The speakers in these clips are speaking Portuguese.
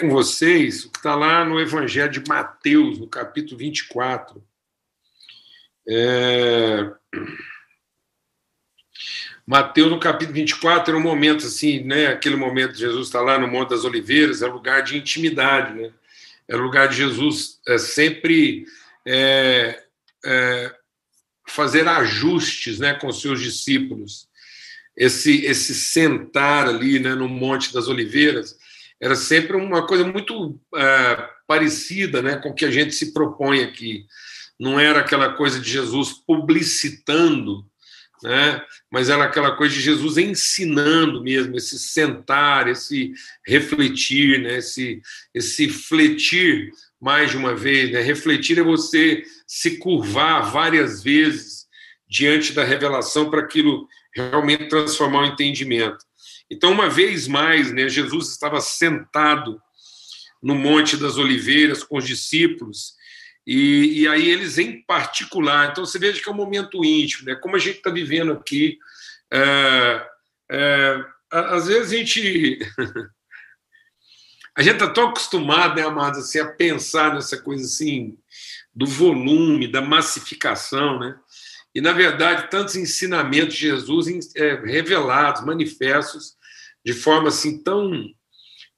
com vocês o que está lá no Evangelho de Mateus, no capítulo 24. É... Mateus, no capítulo 24, era um momento assim, né? Aquele momento de Jesus está lá no Monte das Oliveiras, é lugar de intimidade, né? É lugar de Jesus é, sempre é, é, fazer ajustes né, com seus discípulos. Esse, esse sentar ali né, no Monte das Oliveiras era sempre uma coisa muito é, parecida né, com o que a gente se propõe aqui. Não era aquela coisa de Jesus publicitando, né, mas era aquela coisa de Jesus ensinando mesmo, esse sentar, esse refletir, né, esse, esse fletir mais de uma vez. Né? Refletir é você se curvar várias vezes diante da revelação para aquilo realmente transformar o entendimento. Então, uma vez mais, né, Jesus estava sentado no Monte das Oliveiras com os discípulos, e, e aí eles em particular. Então, você veja que é um momento íntimo, né, como a gente está vivendo aqui. É, é, às vezes a gente. a gente está tão acostumado, né, amados, assim, a pensar nessa coisa assim, do volume, da massificação, né? E, na verdade, tantos ensinamentos de Jesus é, revelados, manifestos, de forma assim tão,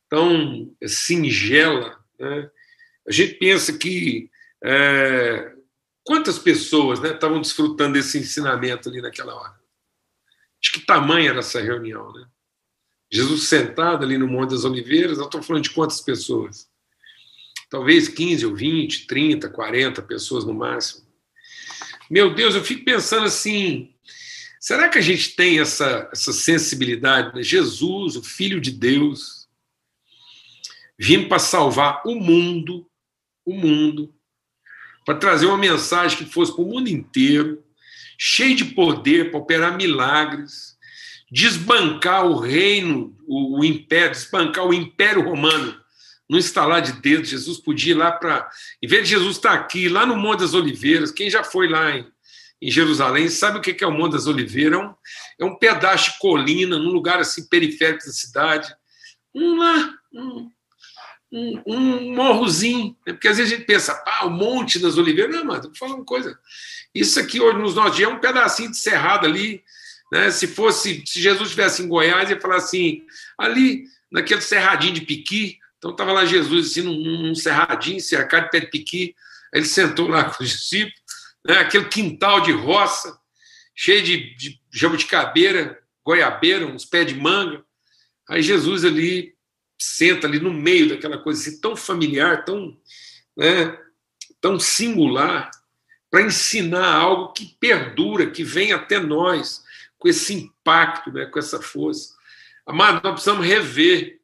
tão singela. Né? A gente pensa que é, quantas pessoas né, estavam desfrutando desse ensinamento ali naquela hora? De que tamanho era essa reunião? Né? Jesus sentado ali no Monte das Oliveiras, eu estou falando de quantas pessoas? Talvez 15 ou 20, 30, 40 pessoas no máximo. Meu Deus, eu fico pensando assim: Será que a gente tem essa, essa sensibilidade? Né? Jesus, o Filho de Deus, vindo para salvar o mundo, o mundo, para trazer uma mensagem que fosse para o mundo inteiro, cheio de poder para operar milagres, desbancar o reino, o, o império, desbancar o império romano, não instalar de dedo. Jesus podia ir lá para. Em vez de Jesus estar aqui, lá no Monte das Oliveiras, quem já foi lá em em Jerusalém, sabe o que é o Monte das Oliveiras? É um, é um pedaço de colina, num lugar assim periférico da cidade. Um um, um, morrozinho. Né? Porque às vezes a gente pensa, ah, o Monte das Oliveiras. Não, mas falar uma coisa. Isso aqui hoje nos nossos dias é um pedacinho de cerrado ali. Né? Se fosse, se Jesus estivesse em Goiás, ia falar assim, ali, naquele cerradinho de piqui. Então estava lá Jesus assim, num, num cerradinho, cercado de pé de piqui. Ele sentou lá com os discípulos né? aquele quintal de roça, cheio de, de jabuticabeira, goiabeira, uns pés de manga. Aí Jesus ali senta ali no meio daquela coisa assim, tão familiar, tão, né, tão singular, para ensinar algo que perdura, que vem até nós, com esse impacto, né, com essa força. Amado, nós precisamos rever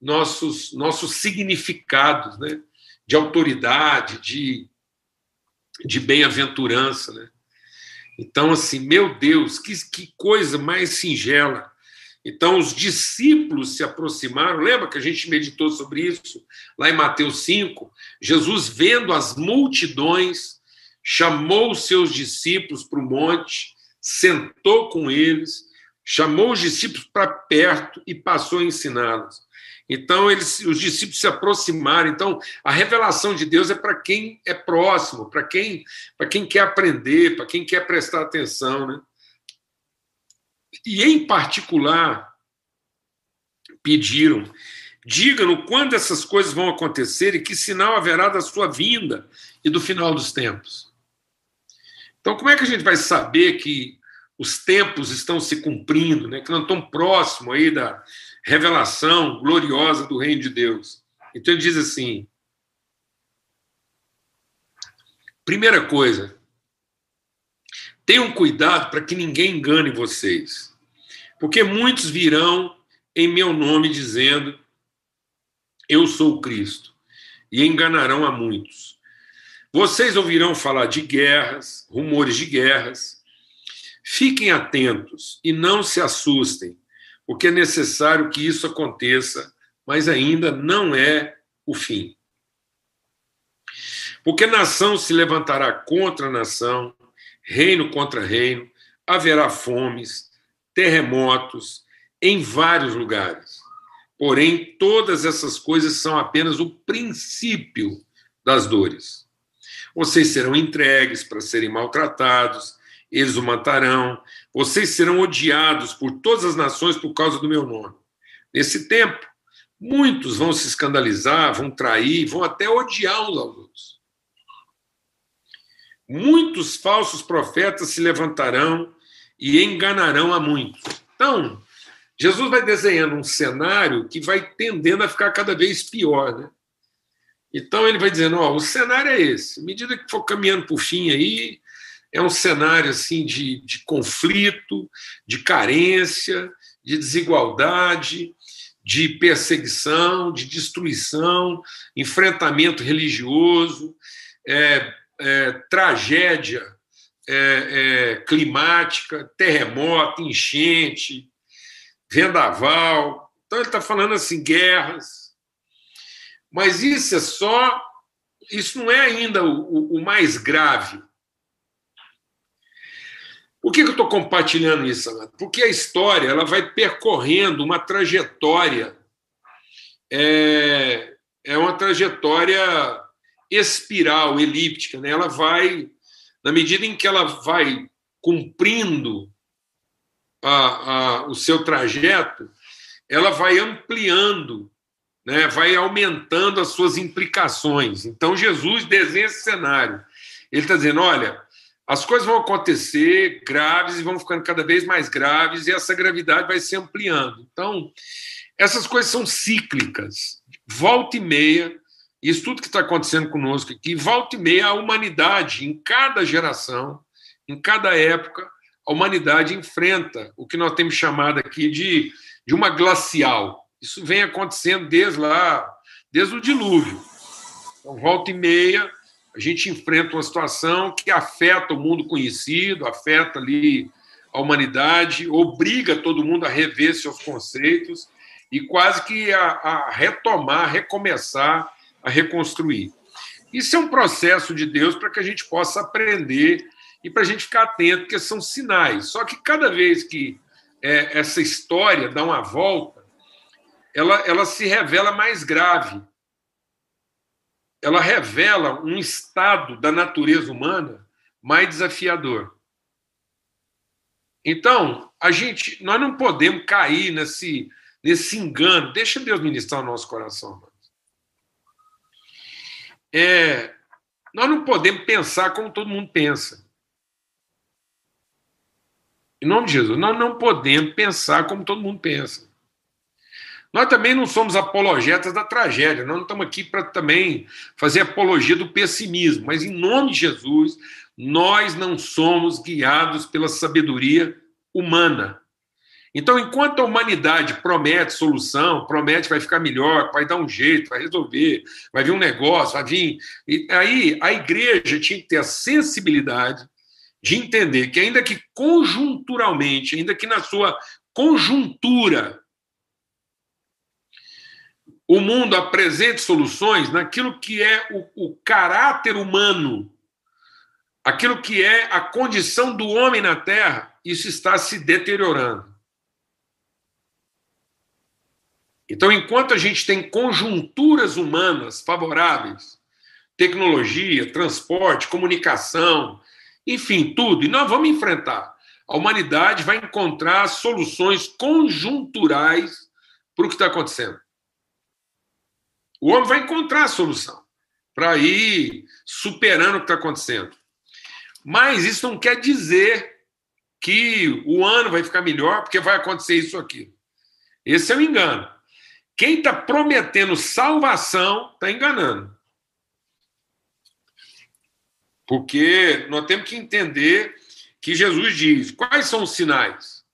nossos, nossos significados né, de autoridade, de, de bem-aventurança, né? Então, assim, meu Deus, que, que coisa mais singela. Então, os discípulos se aproximaram, lembra que a gente meditou sobre isso lá em Mateus 5? Jesus, vendo as multidões, chamou os seus discípulos para o monte, sentou com eles, chamou os discípulos para perto e passou a ensiná-los. Então, eles, os discípulos se aproximaram. Então, a revelação de Deus é para quem é próximo, para quem, quem quer aprender, para quem quer prestar atenção. Né? E, em particular, pediram: diga-nos quando essas coisas vão acontecer e que sinal haverá da sua vinda e do final dos tempos. Então, como é que a gente vai saber que os tempos estão se cumprindo, né? que não estão próximos aí da, revelação gloriosa do reino de Deus. Então ele diz assim: primeira coisa, tenham cuidado para que ninguém engane vocês, porque muitos virão em meu nome dizendo: Eu sou Cristo, e enganarão a muitos. Vocês ouvirão falar de guerras, rumores de guerras. Fiquem atentos e não se assustem porque é necessário que isso aconteça, mas ainda não é o fim. Porque nação se levantará contra nação, reino contra reino, haverá fomes, terremotos em vários lugares. Porém, todas essas coisas são apenas o princípio das dores. Vocês serão entregues para serem maltratados, eles o matarão, vocês serão odiados por todas as nações por causa do meu nome. Nesse tempo, muitos vão se escandalizar, vão trair, vão até odiar uns aos outros. Muitos falsos profetas se levantarão e enganarão a muitos. Então, Jesus vai desenhando um cenário que vai tendendo a ficar cada vez pior, né? Então ele vai dizendo, ó, o cenário é esse. À medida que for caminhando por fim aí, é um cenário assim de, de conflito, de carência, de desigualdade, de perseguição, de destruição, enfrentamento religioso, é, é, tragédia é, é climática, terremoto, enchente, vendaval. Então ele está falando assim, guerras. Mas isso é só, isso não é ainda o, o mais grave. Por que eu estou compartilhando isso, Amado? Porque a história ela vai percorrendo uma trajetória, é, é uma trajetória espiral, elíptica. Né? Ela vai, na medida em que ela vai cumprindo a, a, o seu trajeto, ela vai ampliando, né? vai aumentando as suas implicações. Então, Jesus desenha esse cenário. Ele está dizendo: olha, as coisas vão acontecer graves e vão ficando cada vez mais graves, e essa gravidade vai se ampliando. Então, essas coisas são cíclicas. Volta e meia, isso tudo que está acontecendo conosco aqui, volta e meia, a humanidade, em cada geração, em cada época, a humanidade enfrenta o que nós temos chamado aqui de, de uma glacial. Isso vem acontecendo desde lá, desde o dilúvio. Então, volta e meia, a gente enfrenta uma situação que afeta o mundo conhecido, afeta ali a humanidade, obriga todo mundo a rever seus conceitos e quase que a, a retomar, recomeçar, a reconstruir. Isso é um processo de Deus para que a gente possa aprender e para a gente ficar atento, porque são sinais. Só que cada vez que é, essa história dá uma volta, ela, ela se revela mais grave ela revela um estado da natureza humana mais desafiador. Então, a gente, nós não podemos cair nesse, nesse engano. Deixa Deus ministrar o nosso coração. É, nós não podemos pensar como todo mundo pensa. Em nome de Jesus, nós não podemos pensar como todo mundo pensa. Nós também não somos apologetas da tragédia, nós não estamos aqui para também fazer apologia do pessimismo, mas em nome de Jesus, nós não somos guiados pela sabedoria humana. Então, enquanto a humanidade promete solução, promete vai ficar melhor, vai dar um jeito, vai resolver, vai vir um negócio, vai vir. E aí a igreja tinha que ter a sensibilidade de entender que, ainda que conjunturalmente, ainda que na sua conjuntura, o mundo apresente soluções naquilo que é o, o caráter humano, aquilo que é a condição do homem na Terra, isso está se deteriorando. Então, enquanto a gente tem conjunturas humanas favoráveis, tecnologia, transporte, comunicação, enfim, tudo, e nós vamos enfrentar. A humanidade vai encontrar soluções conjunturais para o que está acontecendo. O homem vai encontrar a solução para ir superando o que está acontecendo. Mas isso não quer dizer que o ano vai ficar melhor porque vai acontecer isso aqui. Esse é o engano. Quem está prometendo salvação está enganando. Porque nós temos que entender que Jesus diz: quais são os sinais?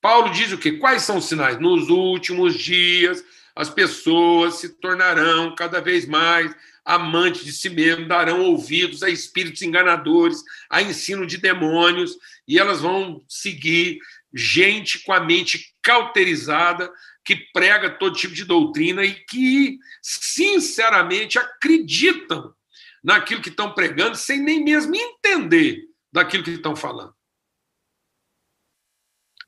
Paulo diz o quê? Quais são os sinais? Nos últimos dias as pessoas se tornarão cada vez mais amantes de si mesmo, darão ouvidos a espíritos enganadores, a ensino de demônios, e elas vão seguir gente com a mente cauterizada, que prega todo tipo de doutrina e que, sinceramente, acreditam naquilo que estão pregando, sem nem mesmo entender daquilo que estão falando.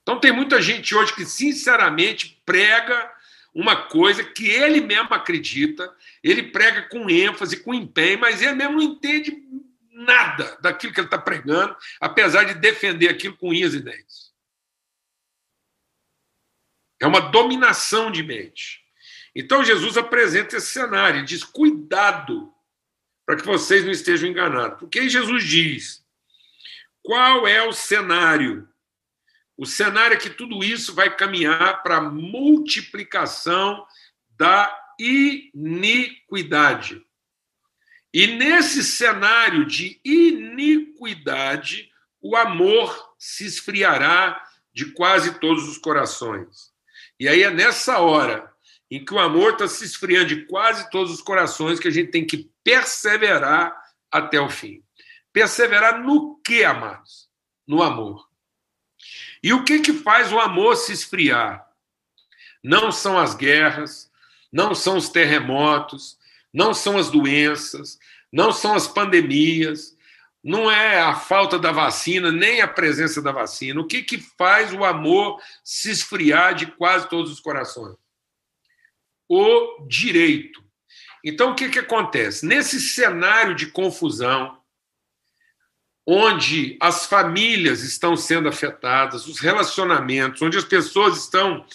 Então, tem muita gente hoje que, sinceramente, prega uma coisa que ele mesmo acredita, ele prega com ênfase, com empenho, mas ele mesmo não entende nada daquilo que ele está pregando, apesar de defender aquilo com unhas e dentes. É uma dominação de mente. Então Jesus apresenta esse cenário, diz: cuidado para que vocês não estejam enganados. Porque aí Jesus diz: qual é o cenário? O cenário é que tudo isso vai caminhar para a multiplicação da iniquidade. E nesse cenário de iniquidade, o amor se esfriará de quase todos os corações. E aí é nessa hora em que o amor está se esfriando de quase todos os corações que a gente tem que perseverar até o fim. Perseverar no que, amados? No amor. E o que que faz o amor se esfriar? Não são as guerras, não são os terremotos, não são as doenças, não são as pandemias, não é a falta da vacina, nem a presença da vacina. O que, que faz o amor se esfriar de quase todos os corações? O direito. Então, o que, que acontece? Nesse cenário de confusão, onde as famílias estão sendo afetadas, os relacionamentos, onde as pessoas estão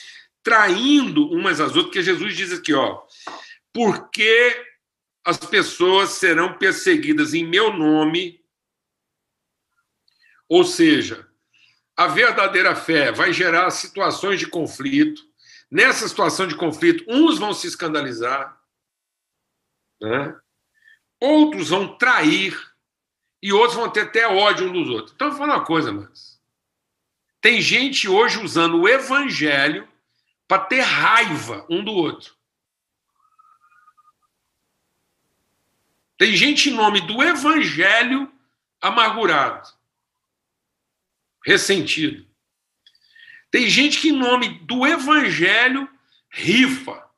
traindo umas às outras, porque Jesus diz aqui, ó, porque as pessoas serão perseguidas em meu nome, ou seja, a verdadeira fé vai gerar situações de conflito. Nessa situação de conflito, uns vão se escandalizar, né? outros vão trair e outros vão ter até ódio um dos outros. Então, eu vou falar uma coisa, mas tem gente hoje usando o evangelho para ter raiva um do outro. Tem gente em nome do evangelho amargurado, ressentido. Tem gente que, em nome do evangelho, rifa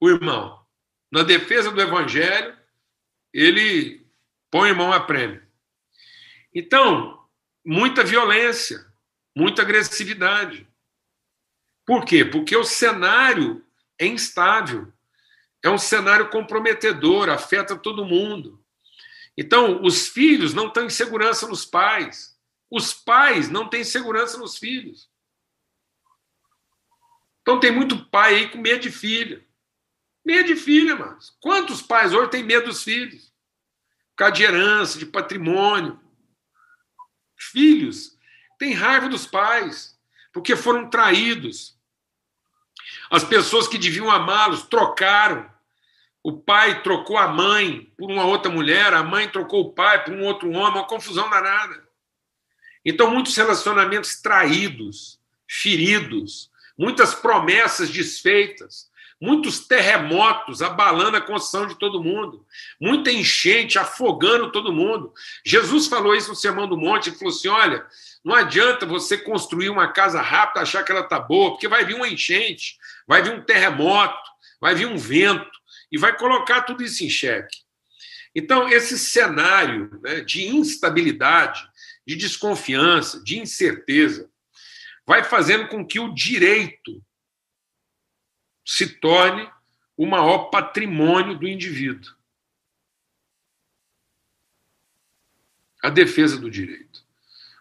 o irmão. Na defesa do evangelho, ele põe irmão a prêmio. Então, muita violência, muita agressividade. Por quê? Porque o cenário é instável. É um cenário comprometedor, afeta todo mundo. Então, os filhos não têm segurança nos pais. Os pais não têm segurança nos filhos. Então, tem muito pai aí com medo de filho. Medo de filho, mas quantos pais hoje têm medo dos filhos? Causa de herança, de patrimônio. Filhos têm raiva dos pais, porque foram traídos. As pessoas que deviam amá-los trocaram. O pai trocou a mãe por uma outra mulher, a mãe trocou o pai por um outro homem, uma confusão danada. Então, muitos relacionamentos traídos, feridos, muitas promessas desfeitas, muitos terremotos abalando a construção de todo mundo, muita enchente afogando todo mundo. Jesus falou isso no Sermão do Monte, ele falou assim: olha, não adianta você construir uma casa rápida, achar que ela está boa, porque vai vir uma enchente, vai vir um terremoto, vai vir um vento, e vai colocar tudo isso em xeque. Então, esse cenário né, de instabilidade, de desconfiança, de incerteza, vai fazendo com que o direito se torne o maior patrimônio do indivíduo. A defesa do direito.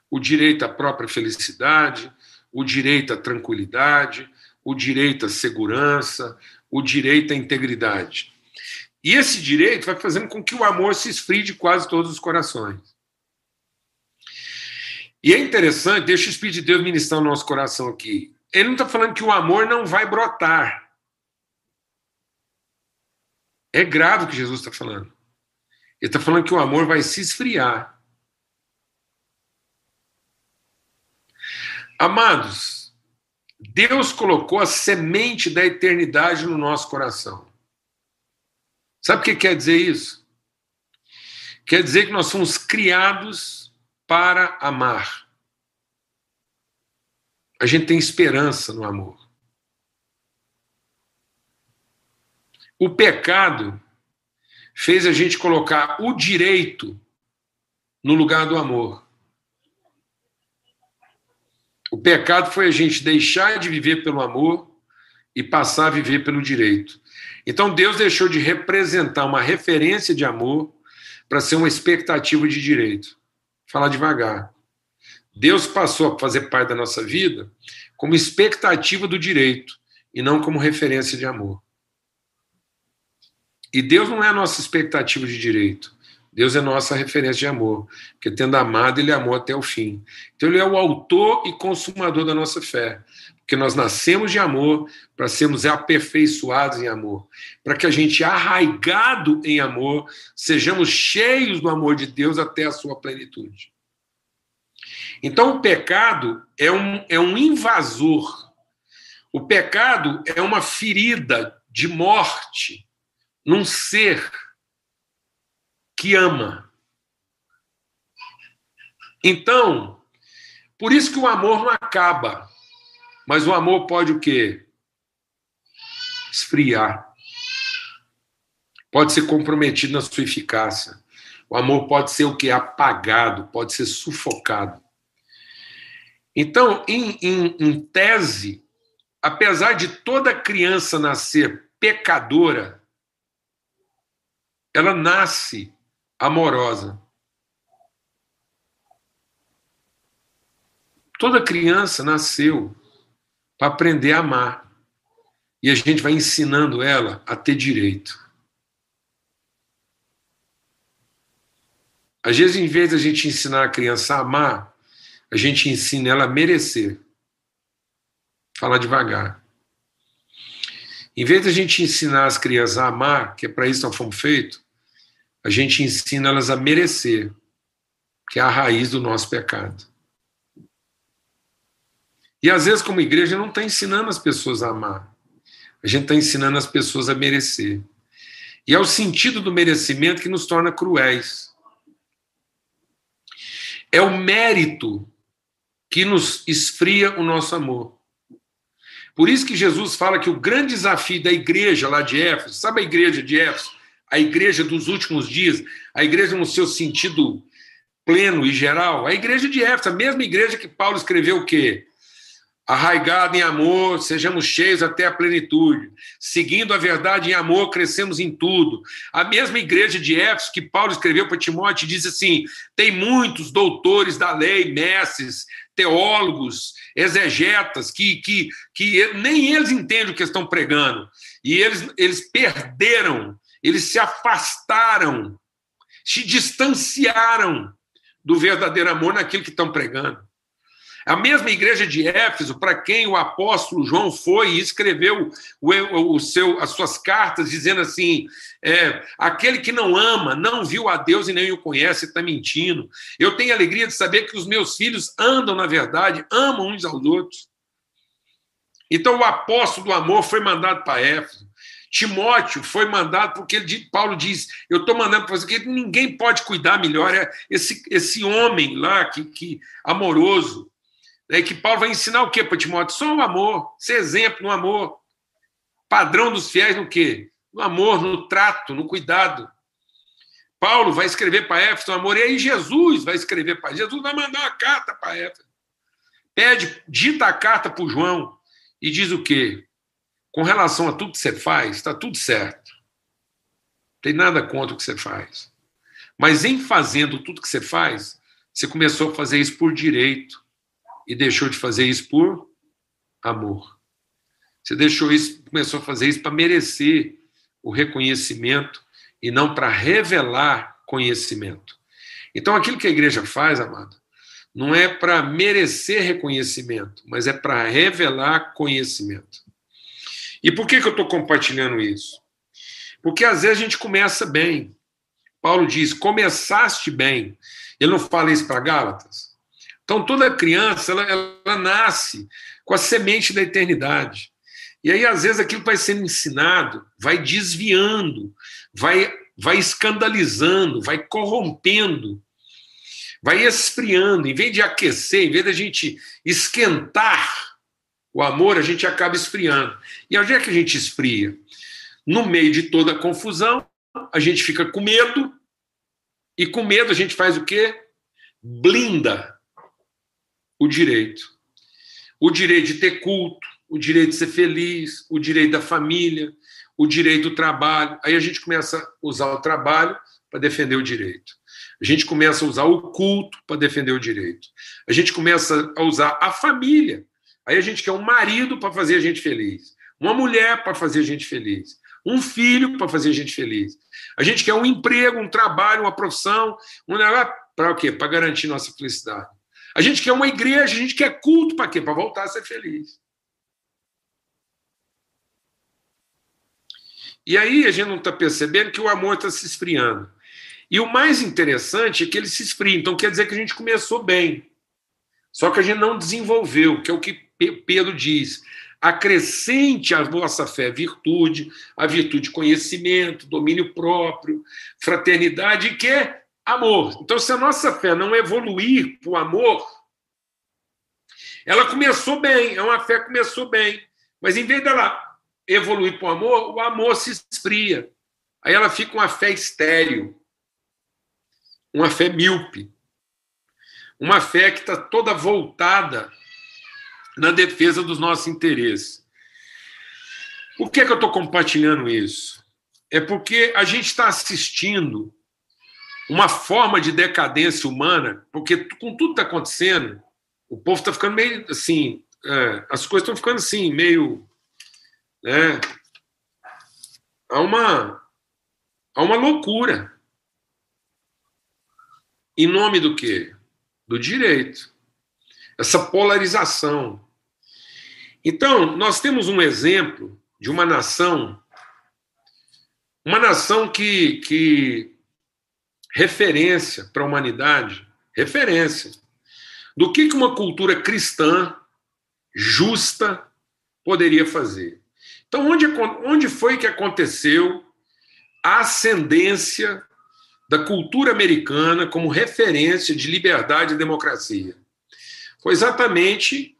O direito à própria felicidade, o direito à tranquilidade, o direito à segurança, o direito à integridade. E esse direito vai fazendo com que o amor se esfrie de quase todos os corações. E é interessante, deixa o Espírito de Deus ministrar o nosso coração aqui. Ele não está falando que o amor não vai brotar. É grave o que Jesus está falando. Ele está falando que o amor vai se esfriar. Amados, Deus colocou a semente da eternidade no nosso coração. Sabe o que quer dizer isso? Quer dizer que nós fomos criados para amar. A gente tem esperança no amor. O pecado fez a gente colocar o direito no lugar do amor. O pecado foi a gente deixar de viver pelo amor e passar a viver pelo direito. Então Deus deixou de representar uma referência de amor para ser uma expectativa de direito. Falar devagar. Deus passou a fazer parte da nossa vida como expectativa do direito e não como referência de amor. E Deus não é a nossa expectativa de direito. Deus é nossa referência de amor, porque tendo amado, ele amou até o fim. Então, ele é o autor e consumador da nossa fé, porque nós nascemos de amor para sermos aperfeiçoados em amor, para que a gente, arraigado em amor, sejamos cheios do amor de Deus até a sua plenitude. Então, o pecado é um, é um invasor, o pecado é uma ferida de morte num ser que ama. Então, por isso que o amor não acaba. Mas o amor pode o quê? Esfriar. Pode ser comprometido na sua eficácia. O amor pode ser o quê? Apagado, pode ser sufocado. Então, em, em, em tese, apesar de toda criança nascer pecadora, ela nasce amorosa. Toda criança nasceu para aprender a amar. E a gente vai ensinando ela a ter direito. Às vezes, em vez de a gente ensinar a criança a amar, a gente ensina ela a merecer. Falar devagar. Em vez de a gente ensinar as crianças a amar, que é para isso nós fomos feitos, a gente ensina elas a merecer, que é a raiz do nosso pecado. E às vezes, como igreja, não está ensinando as pessoas a amar. A gente está ensinando as pessoas a merecer. E é o sentido do merecimento que nos torna cruéis. É o mérito que nos esfria o nosso amor. Por isso que Jesus fala que o grande desafio da igreja lá de Éfeso, sabe a igreja de Éfeso? A igreja dos últimos dias, a igreja no seu sentido pleno e geral, a igreja de Éfeso, a mesma igreja que Paulo escreveu o quê? Arraigado em amor, sejamos cheios até a plenitude. Seguindo a verdade em amor, crescemos em tudo. A mesma igreja de Éfeso que Paulo escreveu para Timóteo diz assim: tem muitos doutores da lei, mestres, teólogos, exegetas, que, que, que nem eles entendem o que estão pregando. E eles, eles perderam eles se afastaram, se distanciaram do verdadeiro amor naquilo que estão pregando. A mesma igreja de Éfeso, para quem o apóstolo João foi e escreveu o, o seu, as suas cartas, dizendo assim: é, aquele que não ama, não viu a Deus e nem o conhece, está mentindo. Eu tenho alegria de saber que os meus filhos andam na verdade, amam uns aos outros. Então, o apóstolo do amor foi mandado para Éfeso. Timóteo foi mandado porque ele, Paulo diz: Eu estou mandando para você que ninguém pode cuidar melhor. É esse, esse homem lá, que, que amoroso, né, que Paulo vai ensinar o que para Timóteo? Só o amor, ser exemplo no amor. Padrão dos fiéis no quê? No amor, no trato, no cuidado. Paulo vai escrever para Éfeso o amor, e aí Jesus vai escrever para Jesus, vai mandar uma carta para Éfeso. Pede, dita a carta para o João e diz o quê? Com relação a tudo que você faz, está tudo certo. Não tem nada contra o que você faz. Mas em fazendo tudo que você faz, você começou a fazer isso por direito e deixou de fazer isso por amor. Você deixou isso, começou a fazer isso para merecer o reconhecimento e não para revelar conhecimento. Então, aquilo que a igreja faz, amado, não é para merecer reconhecimento, mas é para revelar conhecimento. E por que, que eu estou compartilhando isso? Porque às vezes a gente começa bem. Paulo diz: começaste bem. Ele não fala isso para Gálatas? Então toda criança ela, ela nasce com a semente da eternidade. E aí, às vezes, aquilo vai sendo ensinado, vai desviando, vai, vai escandalizando, vai corrompendo, vai esfriando. Em vez de aquecer, em vez de a gente esquentar o amor, a gente acaba esfriando. E onde é que a gente esfria? No meio de toda a confusão, a gente fica com medo, e com medo a gente faz o quê? Blinda o direito. O direito de ter culto, o direito de ser feliz, o direito da família, o direito do trabalho. Aí a gente começa a usar o trabalho para defender o direito. A gente começa a usar o culto para defender o direito. A gente começa a usar a família. Aí a gente quer um marido para fazer a gente feliz, uma mulher para fazer a gente feliz, um filho para fazer a gente feliz. A gente quer um emprego, um trabalho, uma profissão, um para o quê? Para garantir nossa felicidade. A gente quer uma igreja, a gente quer culto para quê? Para voltar a ser feliz. E aí a gente não está percebendo que o amor está se esfriando. E o mais interessante é que ele se esfria. Então quer dizer que a gente começou bem. Só que a gente não desenvolveu, que é o que Pedro diz. Acrescente à vossa fé virtude, a virtude conhecimento, domínio próprio, fraternidade e que amor. Então, se a nossa fé não evoluir para o amor, ela começou bem, é uma fé que começou bem, mas em vez dela evoluir para o amor, o amor se esfria. Aí ela fica uma fé estéril, uma fé míope, uma fé que está toda voltada na defesa dos nossos interesses. Por que, é que eu estou compartilhando isso? É porque a gente está assistindo uma forma de decadência humana, porque com tudo que está acontecendo, o povo está ficando meio assim, é, as coisas estão ficando assim, meio. Né, há, uma, há uma loucura. Em nome do quê? Do direito. Essa polarização. Então, nós temos um exemplo de uma nação, uma nação que, que referência para a humanidade, referência do que uma cultura cristã justa poderia fazer. Então, onde, onde foi que aconteceu a ascendência da cultura americana como referência de liberdade e democracia? Foi exatamente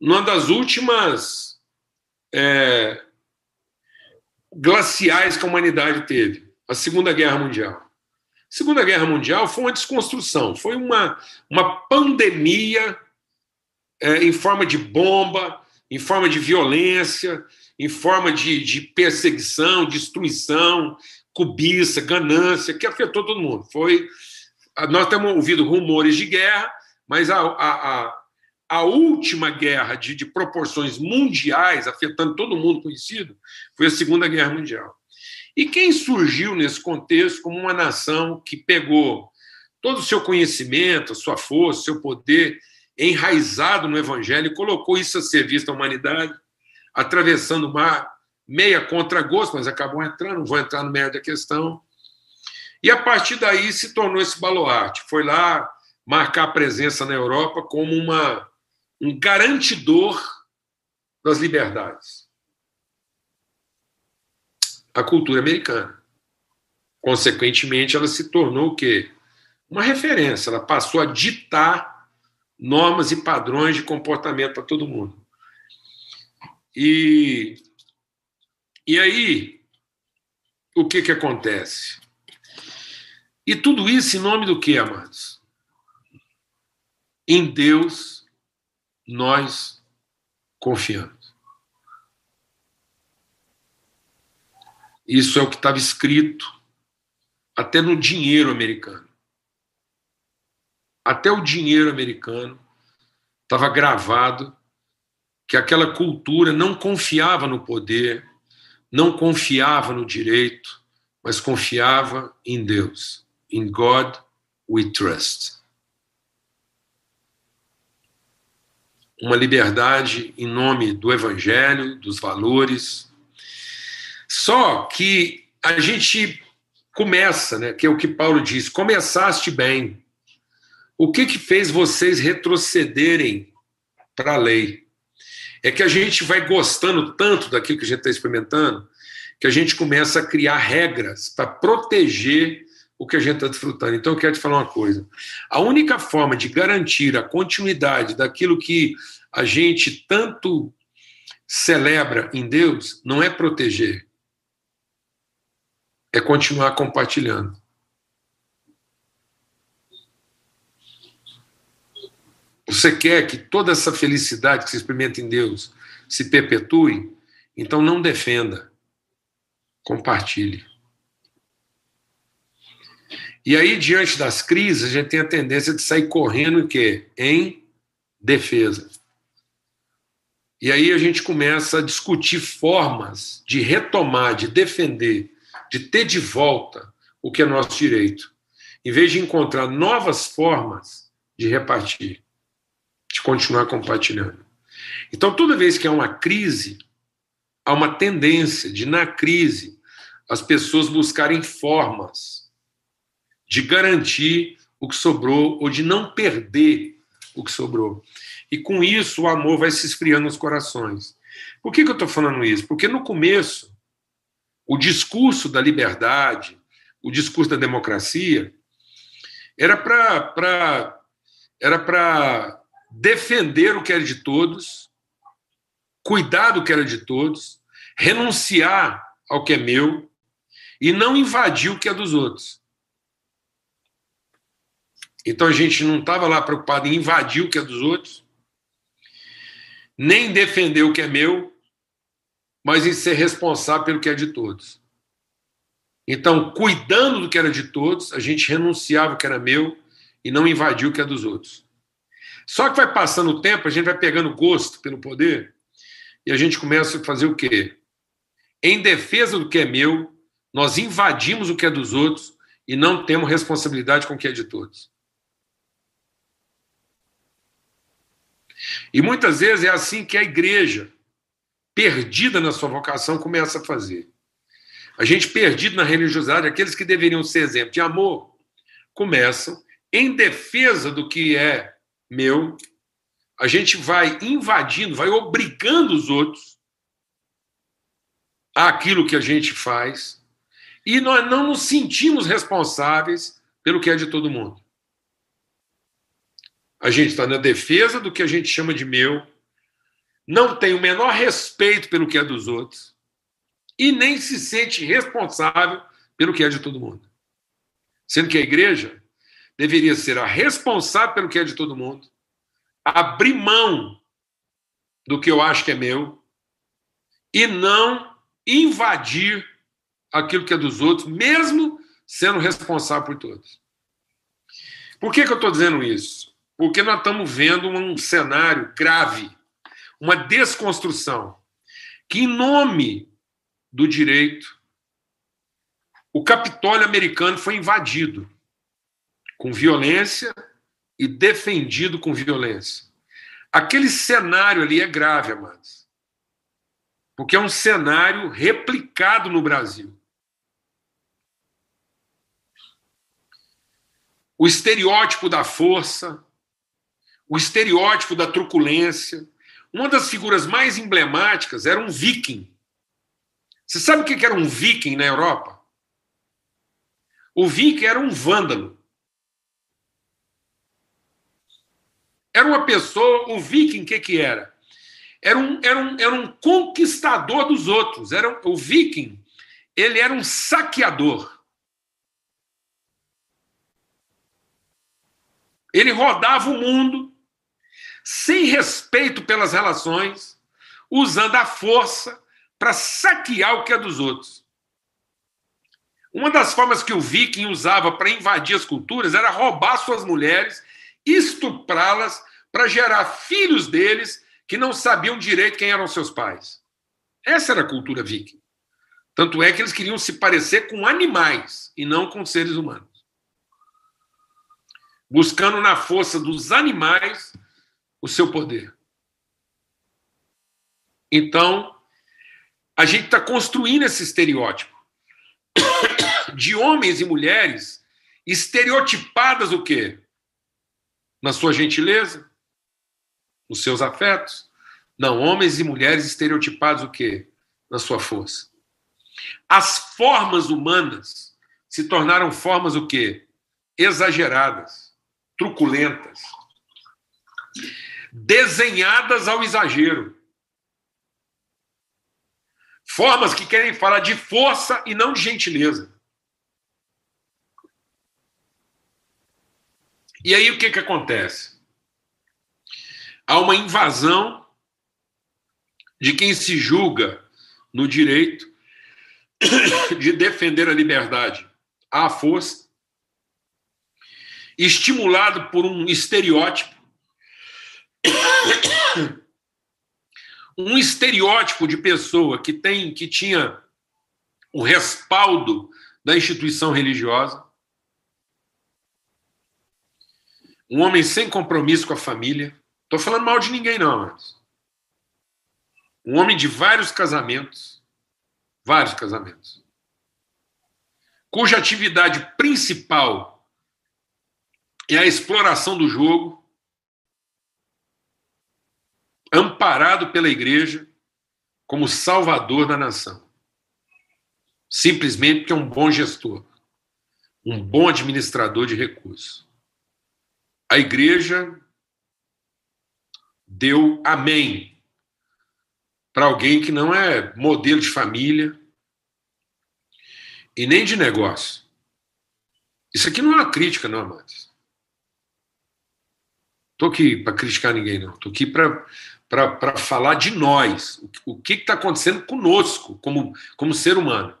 numa das últimas é, glaciais que a humanidade teve, a Segunda Guerra Mundial. A Segunda Guerra Mundial foi uma desconstrução, foi uma, uma pandemia é, em forma de bomba, em forma de violência, em forma de, de perseguição, destruição, cobiça, ganância, que afetou todo mundo. Foi, nós temos ouvido rumores de guerra, mas a, a, a a última guerra de, de, proporções mundiais, afetando todo mundo conhecido, foi a Segunda Guerra Mundial. E quem surgiu nesse contexto como uma nação que pegou todo o seu conhecimento, a sua força, seu poder enraizado no Evangelho e colocou isso a serviço da humanidade, atravessando o mar meia contra gosto, mas acabou entrando, não vou entrar no meio da questão. E a partir daí se tornou esse baluarte. Foi lá marcar presença na Europa como uma um garantidor das liberdades. A cultura americana. Consequentemente, ela se tornou o quê? Uma referência, ela passou a ditar normas e padrões de comportamento para todo mundo. E, e aí, o que, que acontece? E tudo isso em nome do que, amados? Em Deus nós confiamos. Isso é o que estava escrito até no dinheiro americano. Até o dinheiro americano estava gravado que aquela cultura não confiava no poder, não confiava no direito, mas confiava em Deus. In God we trust. Uma liberdade em nome do evangelho, dos valores. Só que a gente começa, né, que é o que Paulo diz, começaste bem. O que que fez vocês retrocederem para a lei? É que a gente vai gostando tanto daquilo que a gente está experimentando, que a gente começa a criar regras para proteger o que a gente está desfrutando. Então, eu quero te falar uma coisa. A única forma de garantir a continuidade daquilo que a gente tanto celebra em Deus não é proteger, é continuar compartilhando. Você quer que toda essa felicidade que você experimenta em Deus se perpetue, então não defenda, compartilhe. E aí, diante das crises, a gente tem a tendência de sair correndo em quê? Em defesa. E aí a gente começa a discutir formas de retomar, de defender, de ter de volta o que é nosso direito, em vez de encontrar novas formas de repartir, de continuar compartilhando. Então, toda vez que há uma crise, há uma tendência de, na crise, as pessoas buscarem formas de garantir o que sobrou ou de não perder o que sobrou. E com isso o amor vai se esfriando nos corações. Por que, que eu estou falando isso? Porque no começo, o discurso da liberdade, o discurso da democracia, era para era para defender o que era de todos, cuidar do que era de todos, renunciar ao que é meu e não invadir o que é dos outros. Então a gente não estava lá preocupado em invadir o que é dos outros, nem defender o que é meu, mas em ser responsável pelo que é de todos. Então, cuidando do que era de todos, a gente renunciava o que era meu e não invadiu o que é dos outros. Só que vai passando o tempo, a gente vai pegando gosto pelo poder e a gente começa a fazer o quê? Em defesa do que é meu, nós invadimos o que é dos outros e não temos responsabilidade com o que é de todos. E muitas vezes é assim que a igreja, perdida na sua vocação, começa a fazer. A gente perdido na religiosidade, aqueles que deveriam ser exemplo de amor, começam, em defesa do que é meu, a gente vai invadindo, vai obrigando os outros àquilo que a gente faz, e nós não nos sentimos responsáveis pelo que é de todo mundo. A gente está na defesa do que a gente chama de meu, não tem o menor respeito pelo que é dos outros e nem se sente responsável pelo que é de todo mundo. Sendo que a igreja deveria ser a responsável pelo que é de todo mundo, abrir mão do que eu acho que é meu e não invadir aquilo que é dos outros, mesmo sendo responsável por todos. Por que, que eu estou dizendo isso? Porque nós estamos vendo um cenário grave, uma desconstrução, que, em nome do direito, o Capitólio americano foi invadido com violência e defendido com violência. Aquele cenário ali é grave, amados, porque é um cenário replicado no Brasil. O estereótipo da força, o estereótipo da truculência. Uma das figuras mais emblemáticas era um viking. Você sabe o que era um viking na Europa? O viking era um vândalo. Era uma pessoa, o viking, o que, que era? Era um, era, um, era um conquistador dos outros. Era, o viking, ele era um saqueador. Ele rodava o mundo sem respeito pelas relações, usando a força para saquear o que é dos outros. Uma das formas que o viking usava para invadir as culturas era roubar suas mulheres, estuprá-las para gerar filhos deles que não sabiam direito quem eram seus pais. Essa era a cultura viking. Tanto é que eles queriam se parecer com animais e não com seres humanos. Buscando na força dos animais o seu poder. Então, a gente está construindo esse estereótipo de homens e mulheres estereotipadas o quê? Na sua gentileza, nos seus afetos. Não, homens e mulheres estereotipados o quê? Na sua força. As formas humanas se tornaram formas o quê? Exageradas, truculentas desenhadas ao exagero. Formas que querem falar de força e não de gentileza. E aí o que, que acontece? Há uma invasão de quem se julga no direito de defender a liberdade à força, estimulado por um estereótipo, um estereótipo de pessoa que tem que tinha o respaldo da instituição religiosa, um homem sem compromisso com a família. Estou falando mal de ninguém, não, mas um homem de vários casamentos, vários casamentos, cuja atividade principal é a exploração do jogo, amparado pela igreja como salvador da nação. Simplesmente porque é um bom gestor, um bom administrador de recursos. A igreja deu amém para alguém que não é modelo de família e nem de negócio. Isso aqui não é uma crítica, não, amados. Estou aqui para criticar ninguém, não. Estou aqui para falar de nós. O, o que está acontecendo conosco, como, como ser humano.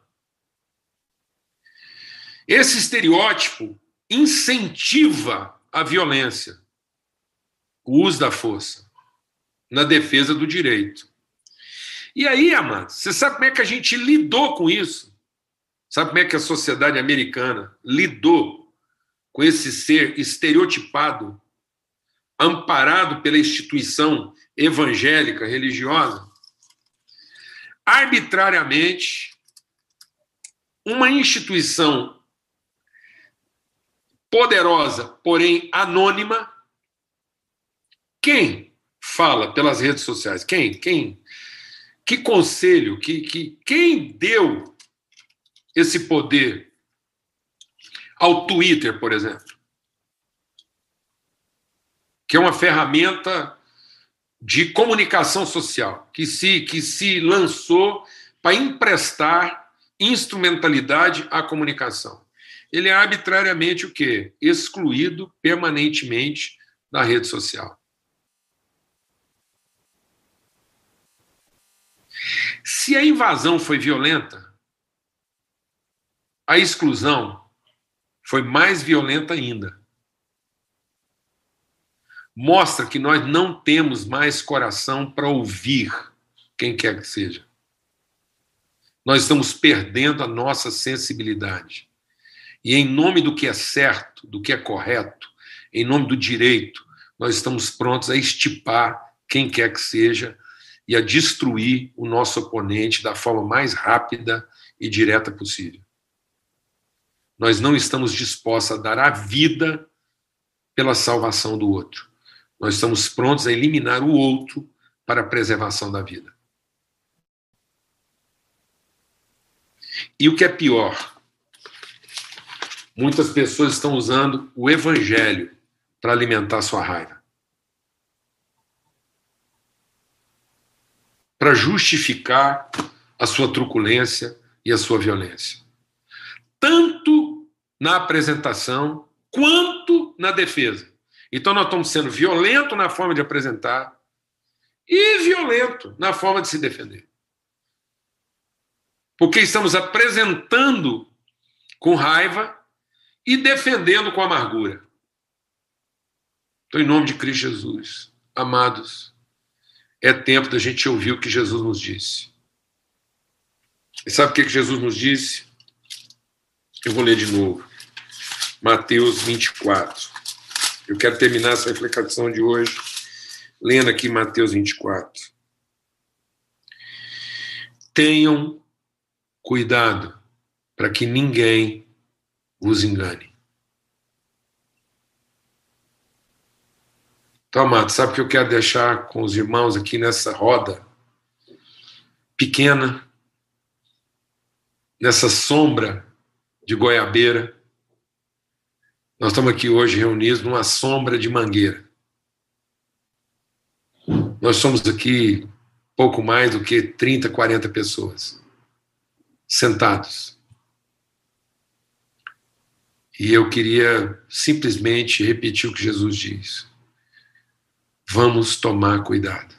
Esse estereótipo incentiva a violência, o uso da força, na defesa do direito. E aí, amados, você sabe como é que a gente lidou com isso? Sabe como é que a sociedade americana lidou com esse ser estereotipado, amparado pela instituição evangélica, religiosa? Arbitrariamente, uma instituição poderosa, porém anônima, quem fala pelas redes sociais? Quem? Quem que conselho, que, que, quem deu esse poder ao Twitter, por exemplo? Que é uma ferramenta de comunicação social, que se, que se lançou para emprestar instrumentalidade à comunicação. Ele é arbitrariamente o quê? Excluído permanentemente da rede social. Se a invasão foi violenta, a exclusão foi mais violenta ainda. Mostra que nós não temos mais coração para ouvir quem quer que seja. Nós estamos perdendo a nossa sensibilidade. E em nome do que é certo, do que é correto, em nome do direito, nós estamos prontos a estipar quem quer que seja e a destruir o nosso oponente da forma mais rápida e direta possível. Nós não estamos dispostos a dar a vida pela salvação do outro. Nós estamos prontos a eliminar o outro para a preservação da vida. E o que é pior, muitas pessoas estão usando o evangelho para alimentar sua raiva. para justificar a sua truculência e a sua violência. Tanto na apresentação quanto na defesa. Então, nós estamos sendo violento na forma de apresentar e violento na forma de se defender. Porque estamos apresentando com raiva e defendendo com amargura. Então, em nome de Cristo Jesus, amados, é tempo da gente ouvir o que Jesus nos disse. E sabe o que Jesus nos disse? Eu vou ler de novo. Mateus 24. Eu quero terminar essa reflexão de hoje lendo aqui Mateus 24. Tenham cuidado para que ninguém vos engane. Então, amado, sabe o que eu quero deixar com os irmãos aqui nessa roda pequena, nessa sombra de goiabeira? Nós estamos aqui hoje reunidos numa sombra de mangueira. Nós somos aqui pouco mais do que 30, 40 pessoas sentados. E eu queria simplesmente repetir o que Jesus diz vamos tomar cuidado.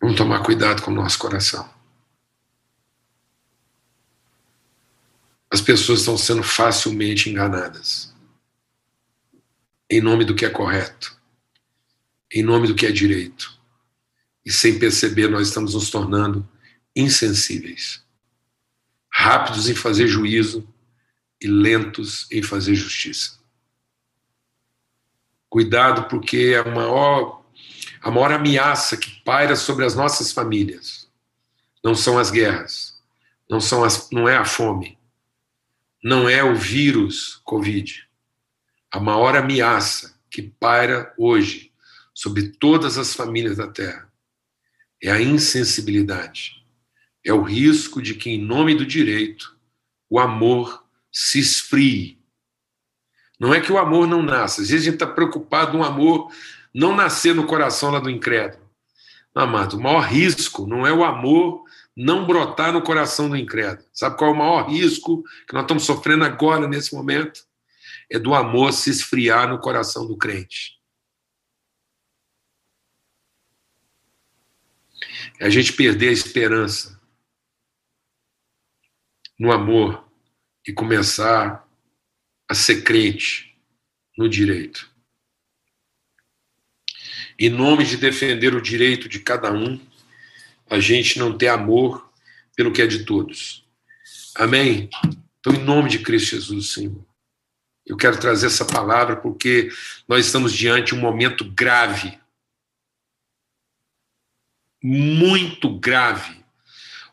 Vamos tomar cuidado com o nosso coração. As pessoas estão sendo facilmente enganadas. Em nome do que é correto. Em nome do que é direito. E sem perceber, nós estamos nos tornando insensíveis. Rápidos em fazer juízo e lentos em fazer justiça. Cuidado, porque a maior, a maior ameaça que paira sobre as nossas famílias não são as guerras, não, são as, não é a fome, não é o vírus Covid. A maior ameaça que paira hoje sobre todas as famílias da Terra é a insensibilidade. É o risco de que, em nome do direito, o amor se esfrie. Não é que o amor não nasça. Às vezes a gente está preocupado no amor não nascer no coração lá do incrédulo. Amado, o maior risco não é o amor não brotar no coração do incrédulo. Sabe qual é o maior risco que nós estamos sofrendo agora, nesse momento? É do amor se esfriar no coração do crente. É a gente perder a esperança no amor e começar a ser crente no direito. Em nome de defender o direito de cada um, a gente não ter amor pelo que é de todos. Amém? Então, em nome de Cristo Jesus, Senhor, eu quero trazer essa palavra porque nós estamos diante de um momento grave, muito grave.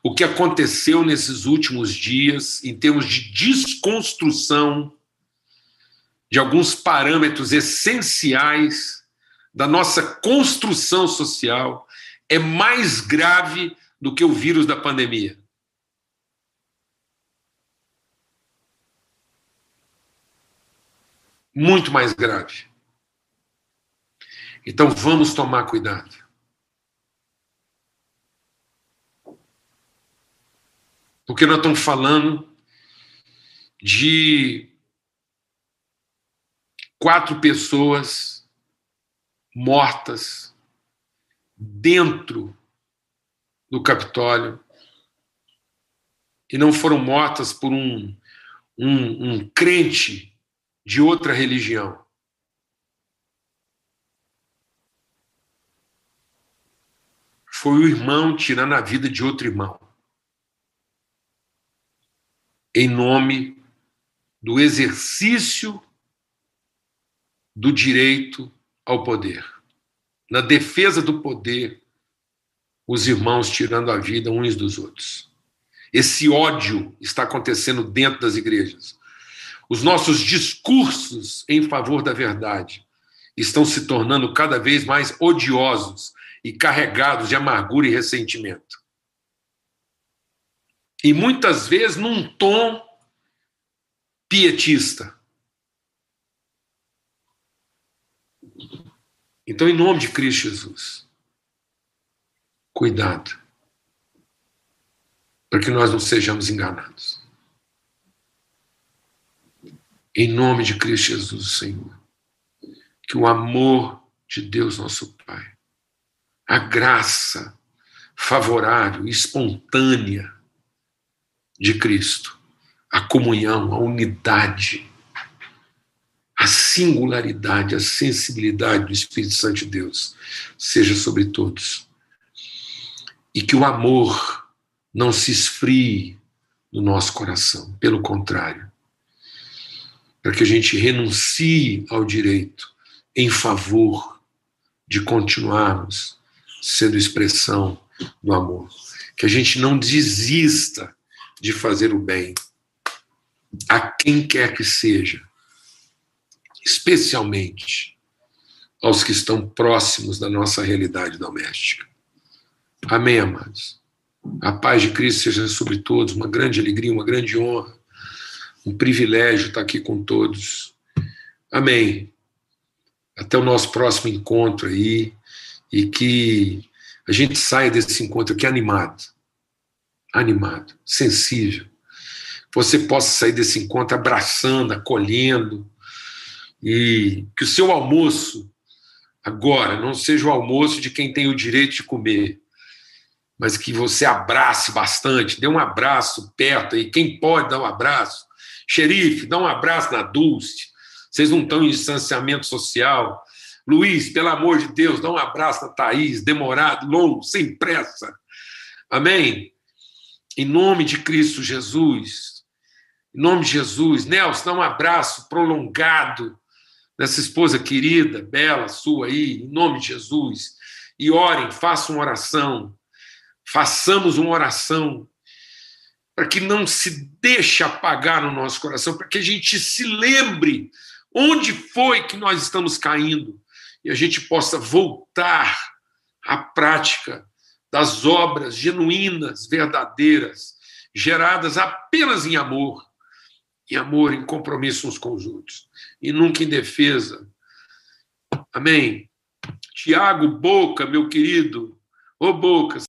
O que aconteceu nesses últimos dias, em termos de desconstrução de alguns parâmetros essenciais da nossa construção social, é mais grave do que o vírus da pandemia. Muito mais grave. Então vamos tomar cuidado. Porque nós estamos falando de quatro pessoas mortas dentro do Capitólio e não foram mortas por um, um, um crente de outra religião. Foi o irmão tirando a vida de outro irmão. Em nome do exercício do direito ao poder na defesa do poder, os irmãos tirando a vida uns dos outros. Esse ódio está acontecendo dentro das igrejas. Os nossos discursos em favor da verdade estão se tornando cada vez mais odiosos e carregados de amargura e ressentimento. E muitas vezes num tom pietista. Então, em nome de Cristo Jesus, cuidado, para que nós não sejamos enganados. Em nome de Cristo Jesus, Senhor, que o amor de Deus, nosso Pai, a graça favorável, espontânea de Cristo, a comunhão, a unidade, a singularidade, a sensibilidade do Espírito Santo de Deus seja sobre todos. E que o amor não se esfrie no nosso coração, pelo contrário, para que a gente renuncie ao direito em favor de continuarmos sendo expressão do amor. Que a gente não desista de fazer o bem a quem quer que seja, especialmente aos que estão próximos da nossa realidade doméstica. Amém, amados? A paz de Cristo seja sobre todos, uma grande alegria, uma grande honra, um privilégio estar aqui com todos. Amém. Até o nosso próximo encontro aí e que a gente saia desse encontro aqui animado, animado, sensível. Você possa sair desse encontro abraçando, acolhendo, e que o seu almoço agora não seja o almoço de quem tem o direito de comer, mas que você abrace bastante, dê um abraço perto aí. Quem pode dar um abraço? Xerife, dá um abraço na Dulce. Vocês não estão em distanciamento social. Luiz, pelo amor de Deus, dá um abraço na Thaís, demorado, longo, sem pressa. Amém? Em nome de Cristo Jesus. Em nome de Jesus. Nelson, dá um abraço prolongado nessa esposa querida, bela, sua aí, em nome de Jesus. E orem, façam uma oração façamos uma oração para que não se deixe apagar no nosso coração, para que a gente se lembre onde foi que nós estamos caindo e a gente possa voltar à prática das obras genuínas, verdadeiras, geradas apenas em amor, em amor, em compromisso uns com os outros, e nunca em defesa. Amém? Tiago Boca, meu querido, ô Boca,